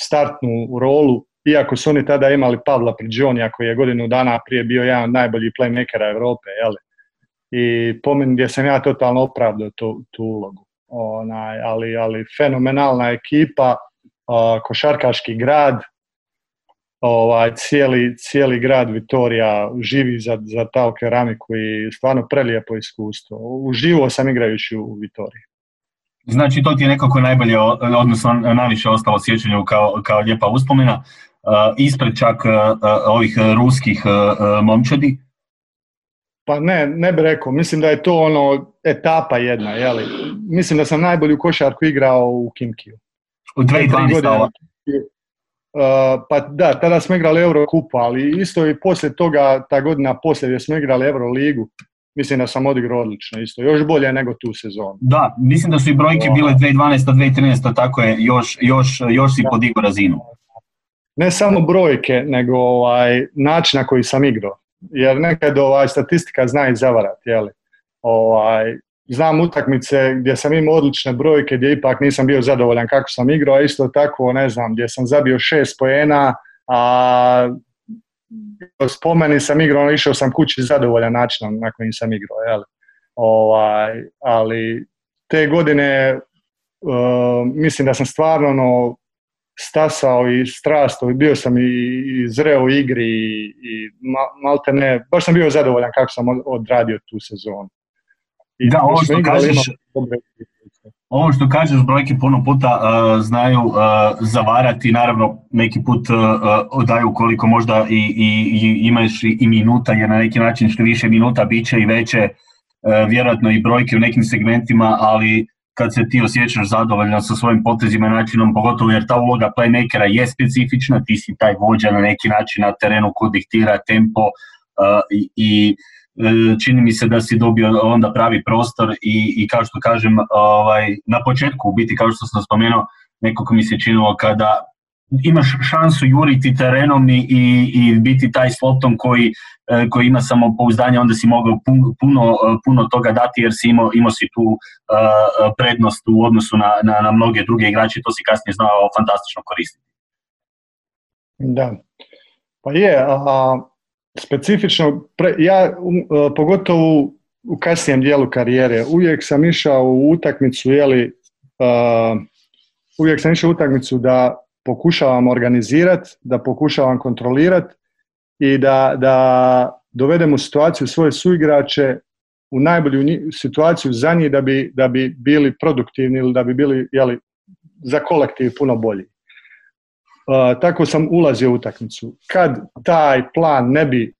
startnu rolu iako su oni tada imali Pavla Priđonija koji je godinu dana prije bio jedan od najboljih playmakera Europe, jel? I po meni gdje sam ja totalno opravdao tu, tu ulogu. Onaj, ali, ali fenomenalna ekipa, košarkaški grad, ovaj, cijeli, cijeli grad Vitorija živi za, za ta keramiku i stvarno prelijepo iskustvo. Uživo sam igrajući u Vitoriji. Znači to ti je nekako najbolje, odnosno najviše ostalo sjećanju kao, kao lijepa uspomena, uh, ispred čak uh, ovih ruskih uh, momčadi? Pa ne, ne bih rekao. Mislim da je to ono etapa jedna. Jeli? Mislim da sam najbolju košarku igrao u Kimkiju. U 2012. Uh, pa da, tada smo igrali Eurokupu, ali isto i poslije toga, ta godina poslije gdje smo igrali Euroligu, mislim da sam odigrao odlično isto, još bolje nego tu sezonu. Da, mislim da su i brojke bile 2012. 2013. tako je, još, još, još si podigao razinu. Ne samo brojke, nego ovaj, način na koji sam igrao. Jer nekad ovaj, statistika zna i zavarati, jeli? Ovaj, znam utakmice gdje sam imao odlične brojke, gdje ipak nisam bio zadovoljan kako sam igrao, a isto tako, ne znam, gdje sam zabio šest poena, a spomeni sam igrao, išao sam kući zadovoljan načinom na kojim sam igrao, jel? Ovaj, ali te godine uh, mislim da sam stvarno ono, stasao i strasto i bio sam i, i zreo u igri i, i malte ne, baš sam bio zadovoljan kako sam odradio tu sezonu. I da, ovo što kažeš, ovo što kažeš brojke puno puta uh, znaju uh, zavarati, naravno neki put uh, daju koliko možda i, i, i imaš i, minuta, jer na neki način što više minuta bit će i veće, vjerojatno i brojke u nekim segmentima, ali kad se ti osjećaš zadovoljan sa svojim potezima i načinom, pogotovo jer ta uloga playmakera je specifična, ti si taj vođa na neki način na terenu ko diktira tempo i, i E, čini mi se da si dobio onda pravi prostor i, i kao što kažem ovaj, na početku u biti kao što sam spomenuo nekako mi se činilo kada imaš šansu juriti terenom i, i, biti taj slotom koji, e, koji ima samopouzdanje, onda si mogao puno, puno toga dati jer si imao, imao si tu uh, prednost u odnosu na, na, na mnoge druge igrače, to si kasnije znao fantastično koristiti. Da, pa je, a, specifično, ja pogotovo u kasnijem dijelu karijere, uvijek sam išao u utakmicu, jeli, uvijek sam išao u utakmicu da pokušavam organizirati, da pokušavam kontrolirati i da, da dovedem u situaciju svoje suigrače u najbolju situaciju za njih da bi, da bi bili produktivni ili da bi bili jeli, za kolektiv puno bolji tako sam ulazio u utakmicu. Kad taj plan ne bi,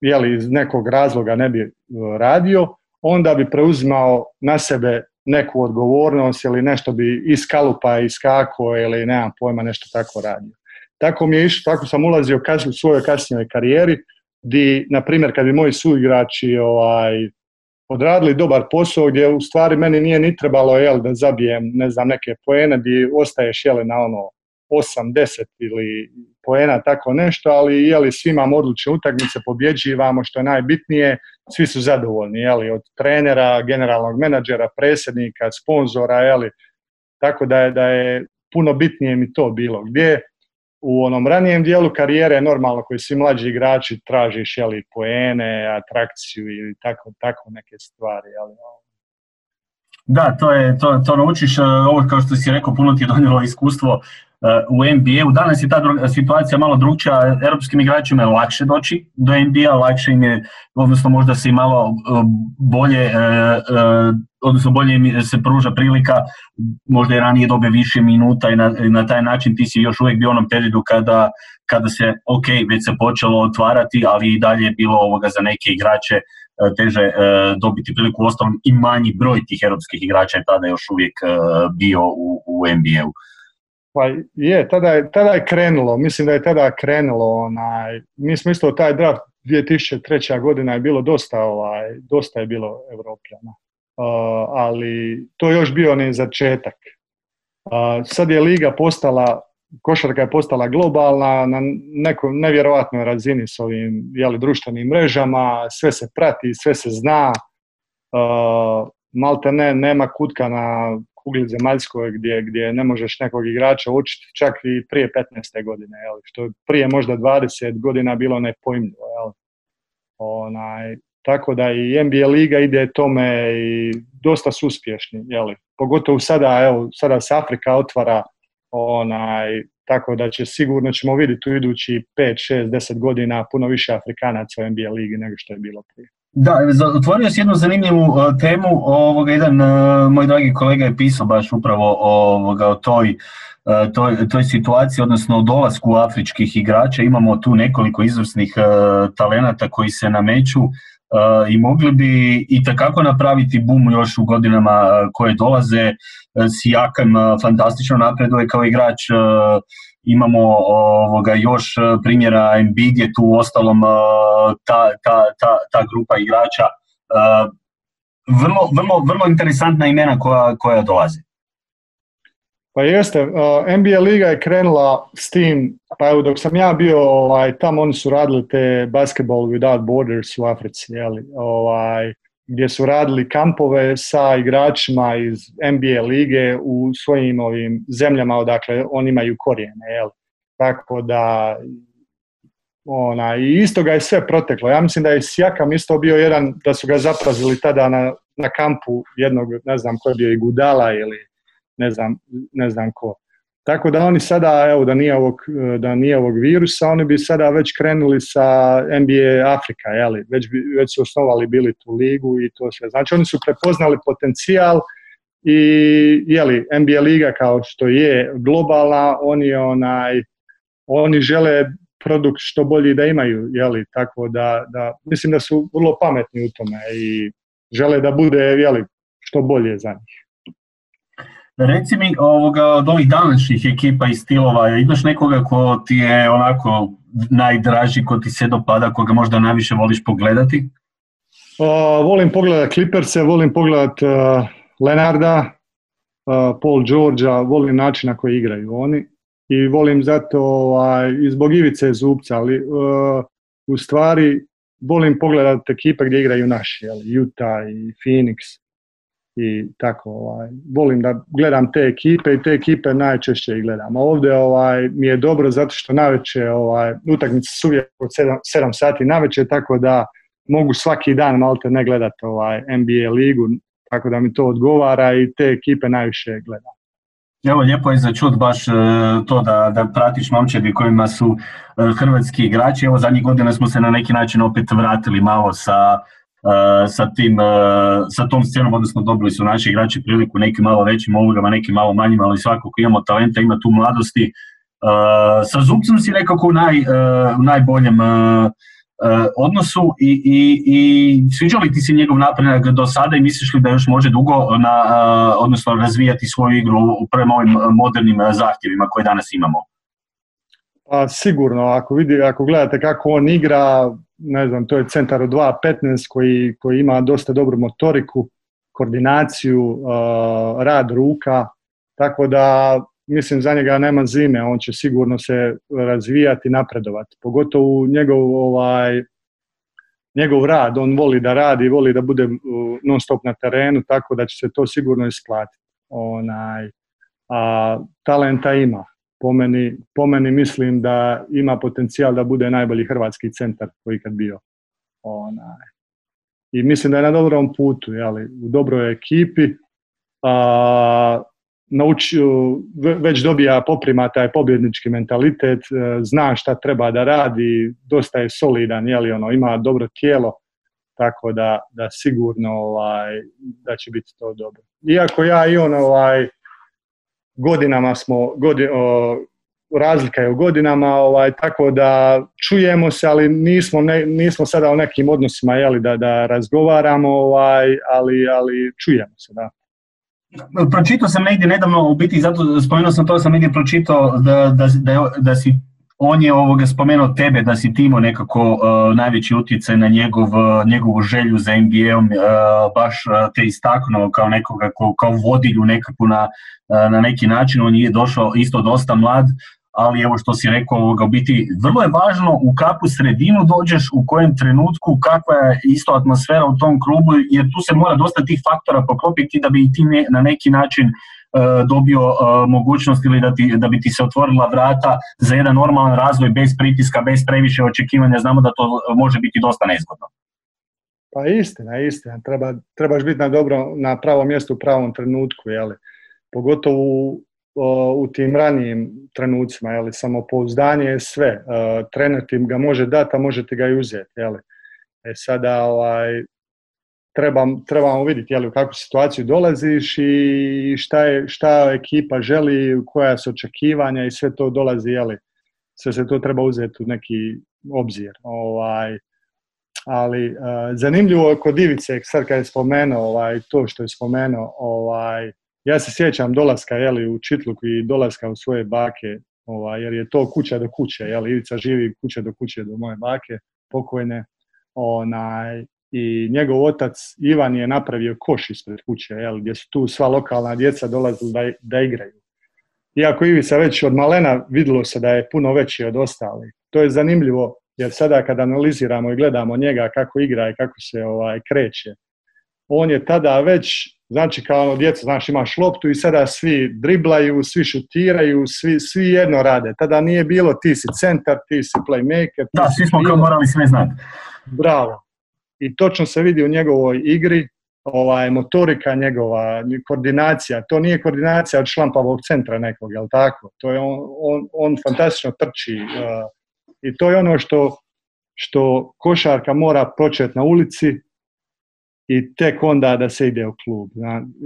jeli, iz nekog razloga ne bi e, radio, onda bi preuzimao na sebe neku odgovornost ili nešto bi iz kalupa iskako ili nemam pojma nešto tako radio. Tako mi je išlo, tako sam ulazio u svojoj kasnijoj karijeri, di, na primjer, kad bi moji suigrači ovaj, odradili dobar posao gdje u stvari meni nije ni trebalo jel, da zabijem ne znam, neke poene gdje ostaješ jel, na ono 8, 10 ili poena, tako nešto, ali jeli, svi imamo odlične utakmice, pobjeđivamo, što je najbitnije, svi su zadovoljni, jeli, od trenera, generalnog menadžera, predsjednika, sponzora, jeli, tako da je, da je puno bitnije mi to bilo. Gdje u onom ranijem dijelu karijere normalno koji svi mlađi igrači tražiš jeli, poene, atrakciju ili tako, tako neke stvari. Jeli. Da, to je, to, to naučiš, ovo kao što si rekao, puno ti je donijelo iskustvo u NBA-u. Danas je ta situacija malo drugčija, europskim igračima je lakše doći do NBA, lakše im je, odnosno možda se i malo e, bolje, e, e, odnosno bolje im se pruža prilika, možda i ranije dobe više minuta i na, na taj način ti si još uvijek bio u onom periodu kada, kada se, ok, već se počelo otvarati, ali i dalje je bilo ovoga za neke igrače teže dobiti priliku, ostalom i manji broj tih europskih igrača je tada još uvijek bio u, u NBA-u. Pa je, tada je, tada je krenulo, mislim da je tada krenulo, onaj, mi smo isto taj draft 2003. godina je bilo dosta, ovaj, dosta je bilo Evropljana, uh, ali to je još bio ne začetak. Uh, sad je liga postala, košarka je postala globalna na nekoj nevjerojatnoj razini s ovim jeli, društvenim mrežama, sve se prati, sve se zna, uh, malte ne, nema kutka na kugli zemaljskoj gdje, gdje ne možeš nekog igrača učiti čak i prije 15. godine, jel? što prije možda 20 godina bilo nepojmljivo. Jel? Onaj, tako da i NBA liga ide tome i dosta su uspješni, jeli? pogotovo sada, evo, sada se Afrika otvara, onaj, tako da će sigurno ćemo vidjeti u idući 5, 6, 10 godina puno više Afrikanaca u NBA ligi nego što je bilo prije. Da, otvorio si jednu zanimljivu uh, temu, ovoga, jedan uh, moj dragi kolega je pisao baš upravo ovoga, o toj, uh, toj, toj situaciji, odnosno o dolasku afričkih igrača. Imamo tu nekoliko izvrsnih talenata koji se nameću i mogli bi i takako napraviti bum još u godinama koje dolaze. Sijakam fantastično napreduje kao igrač, imamo ovoga još primjera Embiid je tu ostalom ta, ta, ta, ta grupa igrača vrlo, vrlo, vrlo interesantna imena koja, koja dolaze. Pa jeste, uh, NBA liga je krenula s tim, pa evo dok sam ja bio ovaj, tamo oni su radili te Basketball Without Borders u Africi, jeli, ovaj, gdje su radili kampove sa igračima iz NBA lige u svojim ovim zemljama odakle oni imaju korijene, jel? Tako da ona, i isto ga je sve proteklo. Ja mislim da je Sjakam isto bio jedan, da su ga zaprazili tada na, na kampu jednog, ne znam ko je bio i Gudala ili ne znam, ne znam ko. Tako da oni sada, evo da nije, ovog, da nije ovog virusa, oni bi sada već krenuli sa NBA Afrika, jeli? Već, bi, već su osnovali bili tu ligu i to sve. Znači oni su prepoznali potencijal i jeli, NBA liga kao što je globalna, oni onaj, oni žele produkt što bolji da imaju, jeli, tako da, da, mislim da su vrlo pametni u tome i žele da bude, jeli, što bolje za njih. Reci mi ovoga, od ovih današnjih ekipa i stilova, imaš nekoga ko ti je onako najdraži, ko ti se dopada, koga možda najviše voliš pogledati? Uh, volim pogledati Clipperse, volim pogledati uh, Lenarda, uh, Paul Georgea, volim način na koji igraju oni i volim zato ovaj, i zbog Ivice Zubca, ali uh, u stvari volim pogledati ekipe gdje igraju naši, jel, Utah i Phoenix i tako ovaj, volim da gledam te ekipe i te ekipe najčešće i gledam. A ovdje ovaj, mi je dobro zato što naveče ovaj, utakmice su uvijek od 7, 7 sati naveče, tako da mogu svaki dan malte ne gledati ovaj, NBA ligu, tako da mi to odgovara i te ekipe najviše gledam. Evo, lijepo je za čut baš e, to da, da pratiš momčadi kojima su e, hrvatski igrači. Evo, zadnjih godina smo se na neki način opet vratili malo sa sa, tim, uh, sa tom scenom, odnosno dobili su naši igrači priliku nekim malo većim ulogama, nekim malo manjim, ali svakako imamo talenta, ima tu mladosti. Uh, sa Zubcom si nekako u, naj, u najboljem odnosu i, i, i sviđa li ti se njegov napredak do sada i misliš li da još može dugo na, odnosno razvijati svoju igru prema ovim modernim zahtjevima koje danas imamo? Pa sigurno, ako, vidi, ako gledate kako on igra, ne znam, to je centar od 2.15 koji, koji ima dosta dobru motoriku, koordinaciju, rad ruka, tako da mislim za njega nema zime, on će sigurno se razvijati i napredovati. Pogotovo njegov, ovaj, njegov rad, on voli da radi, voli da bude non stop na terenu, tako da će se to sigurno isplatiti. Onaj, a talenta ima po meni, mislim da ima potencijal da bude najbolji hrvatski centar koji kad bio. Onaj. I mislim da je na dobrom putu, jeli, u dobroj ekipi. A, naučio, već dobija poprima taj pobjednički mentalitet, e, zna šta treba da radi, dosta je solidan, jeli, ono, ima dobro tijelo, tako da, da sigurno ovaj, da će biti to dobro. Iako ja i on ovaj, godinama smo, godi, o, razlika je u godinama, ovaj, tako da čujemo se, ali nismo, ne, nismo sada u nekim odnosima jeli, da, da razgovaramo, ovaj, ali, ali čujemo se, da. Pročitao sam negdje nedavno, u biti zato spomenuo sam to, sam negdje pročitao da, da, da, da si on je ovoga spomenuo tebe da si timo nekako uh, najveći utjecaj na njegov, uh, njegovu želju za NBA-om, uh, baš uh, te istaknuo kao nekoga ko, kao vodilju nekako na, uh, na neki način, on je došao isto dosta mlad, ali evo što si rekao, ovoga, u biti vrlo je važno u kakvu sredinu dođeš, u kojem trenutku, kakva je isto atmosfera u tom klubu, jer tu se mora dosta tih faktora poklopiti da bi ti na neki način dobio e, mogućnost ili da, ti, da bi ti se otvorila vrata za jedan normalan razvoj bez pritiska, bez previše očekivanja, znamo da to može biti dosta nezgodno. Pa istina, istina. Treba, trebaš biti na, dobro, na pravom mjestu u pravom trenutku, jeli? pogotovo u, u tim ranijim trenucima, jeli, samopouzdanje je sve. Trener ti ga može dati, a možete ga i uzeti. Jeli. E sada ovaj, trebam, trebamo vidjeti jeli, u kakvu situaciju dolaziš i šta, je, šta ekipa želi, koja su očekivanja i sve to dolazi, jeli, sve se to treba uzeti u neki obzir. Ovaj, ali uh, zanimljivo je kod Ivice, sad kad je spomenuo ovaj, to što je spomenuo, ovaj, ja se sjećam dolaska jeli, u Čitluk i dolaska u svoje bake, ovaj, jer je to kuća do kuće, jeli, Ivica živi kuća do kuće do moje bake, pokojne, onaj, i njegov otac Ivan je napravio koš ispred kuće, jel, gdje su tu sva lokalna djeca dolazila da, da igraju. Iako Ivica već od malena vidjelo se da je puno veći od ostalih. To je zanimljivo, jer sada kad analiziramo i gledamo njega kako igra i kako se ovaj kreće, on je tada već Znači kao ono djeca, znaš imaš loptu i sada svi driblaju, svi šutiraju, svi, svi jedno rade. Tada nije bilo ti si centar, ti si playmaker. Ti da, svi smo kao morali sve znati. Bravo. I točno se vidi u njegovoj igri, ovaj, motorika njegova, koordinacija. To nije koordinacija od šlampavog centra nekog, jel tako? To je on, on, on fantastično trči. Uh, I to je ono što, što košarka mora početi na ulici, i tek onda da se ide u klub.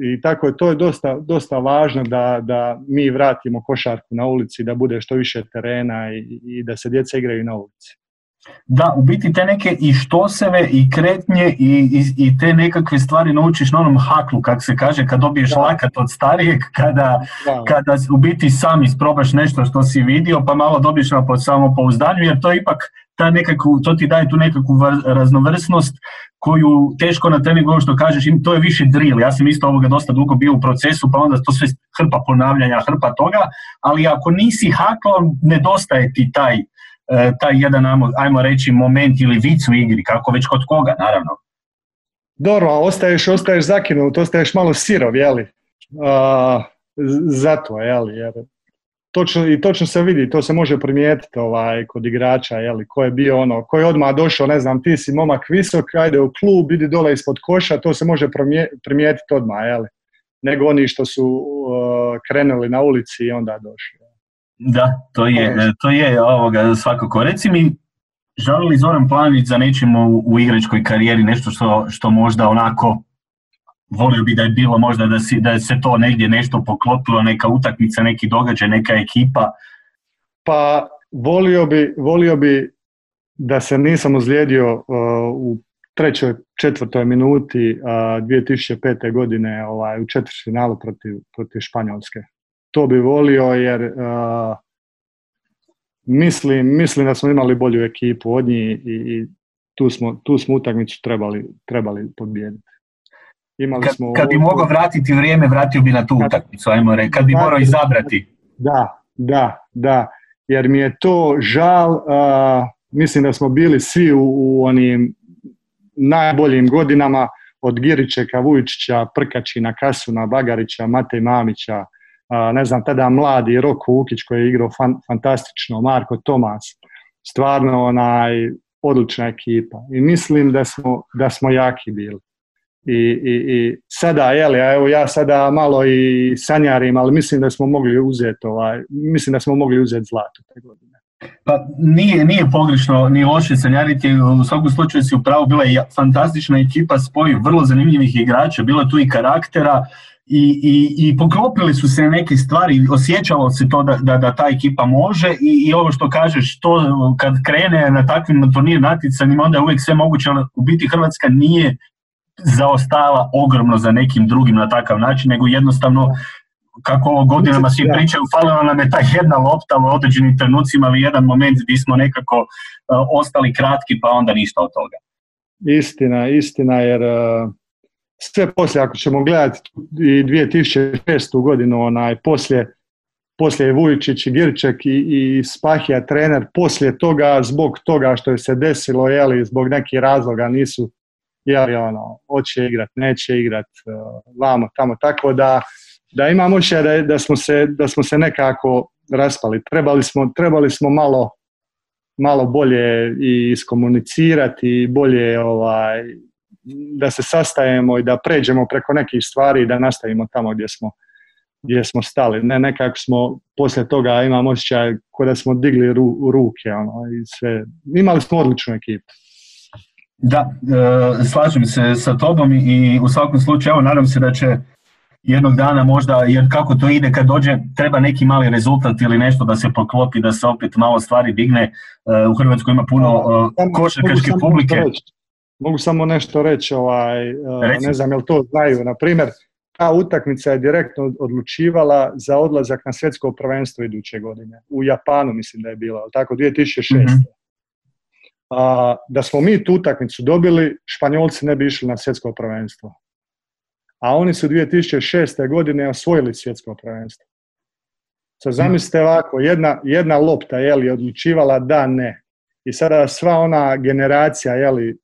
I tako je, to je dosta, dosta važno da, da mi vratimo košarku na ulici, da bude što više terena i, i da se djeca igraju na ulici. Da, u biti te neke i štoseve i kretnje i, i, i te nekakve stvari naučiš na onom haklu, kako se kaže, kad dobiješ da. lakat od starijeg, <laughs> kada, kada u biti sam isprobaš nešto što si vidio, pa malo dobiješ na samopouzdanju, jer to ipak ta nekakvu, to ti daje tu nekakvu raznovrsnost koju teško na treningu, ovo što kažeš, to je više drill. Ja sam isto ovoga dosta dugo bio u procesu, pa onda to sve hrpa ponavljanja, hrpa toga, ali ako nisi haklom, nedostaje ti taj, taj jedan, ajmo, reći, moment ili vic u igri, kako već kod koga, naravno. Dobro, ostaješ, ostaješ zakinut, ostaješ malo sirov, jeli? Uh, zato, jeli, jer točno, i točno se vidi, to se može primijetiti ovaj, kod igrača, jeli, ko je bio ono, ko je odmah došao, ne znam, ti si momak visok, ajde u klub, idi dole ispod koša, to se može primijetiti odmah, jeli, nego oni što su uh, krenuli na ulici i onda došli. Da, to je, to je ovoga svakako. Reci mi, želi li Zoran Planić za nečim u, u igračkoj karijeri nešto što, što možda onako volio bi da je bilo možda da, si, da se to negdje nešto poklopilo, neka utakmica, neki događaj, neka ekipa? Pa volio bi, volio bi da se nisam ozlijedio uh, u trećoj, četvrtoj minuti uh, 2005. godine ovaj, u četvrtfinalu protiv, protiv Španjolske. To bi volio jer uh, mislim, mislim da smo imali bolju ekipu od njih i, i tu, smo, tu smo utakmicu trebali, trebali pobijediti. Imali kad, smo kad bi mogao vratiti vrijeme, vratio bi na tu utakmicu, ajmo reći, kad bi morao izabrati. Da, da, da, jer mi je to žal, uh, mislim da smo bili svi u, u onim najboljim godinama, od Giričeka, Vujčića, Prkačina, Kasuna, Bagarića, Matej Mamića, ne znam, tada mladi Roko Ukić koji je igrao fan, fantastično, Marko Tomas, stvarno onaj odlična ekipa i mislim da smo, da smo jaki bili. I, i, i sada, jeli, a evo ja sada malo i sanjarim, ali mislim da smo mogli uzeti ovaj, mislim da smo mogli uzeti zlato te godine. Pa nije, nije pogrešno, ni loše sanjariti, u svakom slučaju si upravo bila je fantastična ekipa spoji vrlo zanimljivih igrača, bila tu i karaktera i, i, i poklopili su se neke stvari, osjećalo se to da, da, da ta ekipa može i, i ovo što kažeš, to kad krene na takvim turnir natjecanjima, onda je uvijek sve moguće, ali u biti Hrvatska nije zaostala ogromno za nekim drugim na takav način, nego jednostavno kako ovo godinama svi pričaju, falila nam je ta jedna lopta u određenim trenucima ili jedan moment gdje smo nekako uh, ostali kratki pa onda ništa od toga. Istina, istina jer uh, sve poslije, ako ćemo gledati i 2006. godinu, onaj, poslije poslije je Vujičić i Girček i, i Spahija trener, poslije toga zbog toga što je se desilo, jeli, zbog nekih razloga nisu jeli, ono, hoće igrat, neće igrat, uh, vamo, tamo, tako da, da imam osjećaj da, da, smo se, da smo se nekako raspali. Trebali smo, trebali smo malo, malo bolje i iskomunicirati i bolje ovaj, da se sastajemo i da pređemo preko nekih stvari i da nastavimo tamo gdje smo, gdje smo stali. Ne, nekako smo poslije toga imam osjećaj kao da smo digli ru, ruke ono, i sve. Imali smo odličnu ekipu. Da, e, slažem se sa tobom i u svakom slučaju, evo, nadam se da će jednog dana možda, jer kako to ide kad dođe, treba neki mali rezultat ili nešto da se poklopi, da se opet malo stvari digne. E, u Hrvatskoj ima puno uh, košarkaške publike. Mogu samo nešto reći, ovaj, e, ne znam jel to znaju, na primjer, ta utakmica je direktno odlučivala za odlazak na svjetsko prvenstvo iduće godine. U Japanu mislim da je bilo, tako 2006. Mm-hmm. A, da smo mi tu utakmicu dobili, Španjolci ne bi išli na svjetsko prvenstvo. A oni su 2006. godine osvojili svjetsko prvenstvo. Sad zamislite ovako, jedna, jedna lopta je li odlučivala da ne. I sada sva ona generacija je li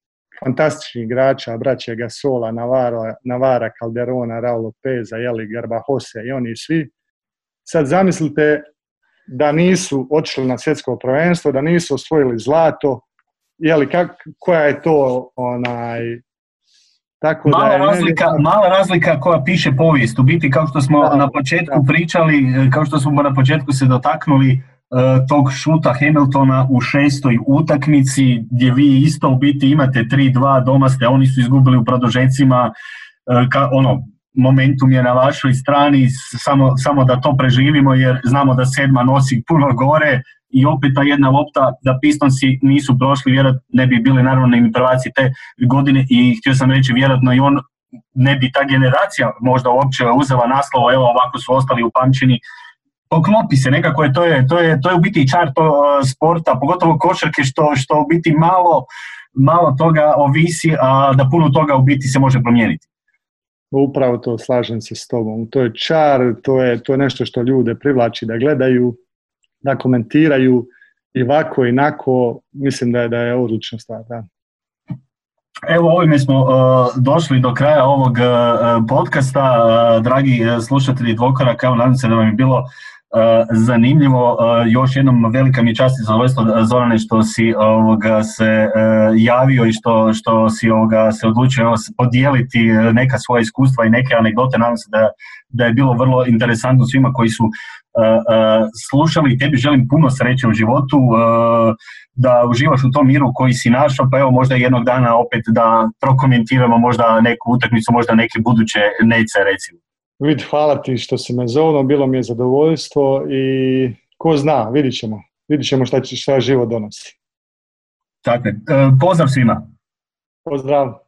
fantastičnih igrača, braće Gasola, Navara, Navara Calderona, Raul Lopeza, jeli, Garbahose i oni svi. Sad zamislite da nisu otišli na svjetsko prvenstvo, da nisu osvojili zlato, jeli, kak, koja je to onaj, tako mala, da je razlika, mala razlika koja piše povijest. U biti, kao što smo na početku pričali, kao što smo na početku se dotaknuli, tog šuta Hamiltona u šestoj utakmici gdje vi isto u biti imate 3-2 doma ste, oni su izgubili u produžecima e, ka, ono, momentum je na vašoj strani samo, samo da to preživimo jer znamo da sedma nosi puno gore i opet ta jedna lopta da Pistonsi nisu prošli, vjerojatno ne bi bili naravno i prvaci te godine i htio sam reći vjerojatno i on ne bi ta generacija možda uopće uzela naslova, evo ovako su ostali upamćeni poklopi se nekako je to je, to je, to je u biti čar to uh, sporta, pogotovo košarke što, što u biti malo, malo toga ovisi, a da puno toga u biti se može promijeniti. Upravo to slažem se s tobom. To je čar, to je, to je nešto što ljude privlači da gledaju, da komentiraju i ovako i nako, mislim da je, da je odlična stvar. Da. Evo ovime smo uh, došli do kraja ovog uh, podcasta. Uh, dragi slušatelji Dvokoraka, evo nadam se da vam je bilo E, zanimljivo. E, još jednom velika mi je čast i zadovoljstvo Zorane što si ovoga se e, javio i što, što si ovoga se odlučio podijeliti neka svoja iskustva i neke anegdote. Nadam se da, da je bilo vrlo interesantno svima koji su slušali. Tebi želim puno sreće u životu, da uživaš u tom miru koji si našao, pa evo možda jednog dana opet da prokomentiramo možda neku utakmicu, možda neke buduće nece recimo. Vid, hvala ti što si me zovno, bilo mi je zadovoljstvo i ko zna, vidit ćemo. Vidit ćemo šta, šta život donosi. Tako je. Pozdrav svima. Pozdrav.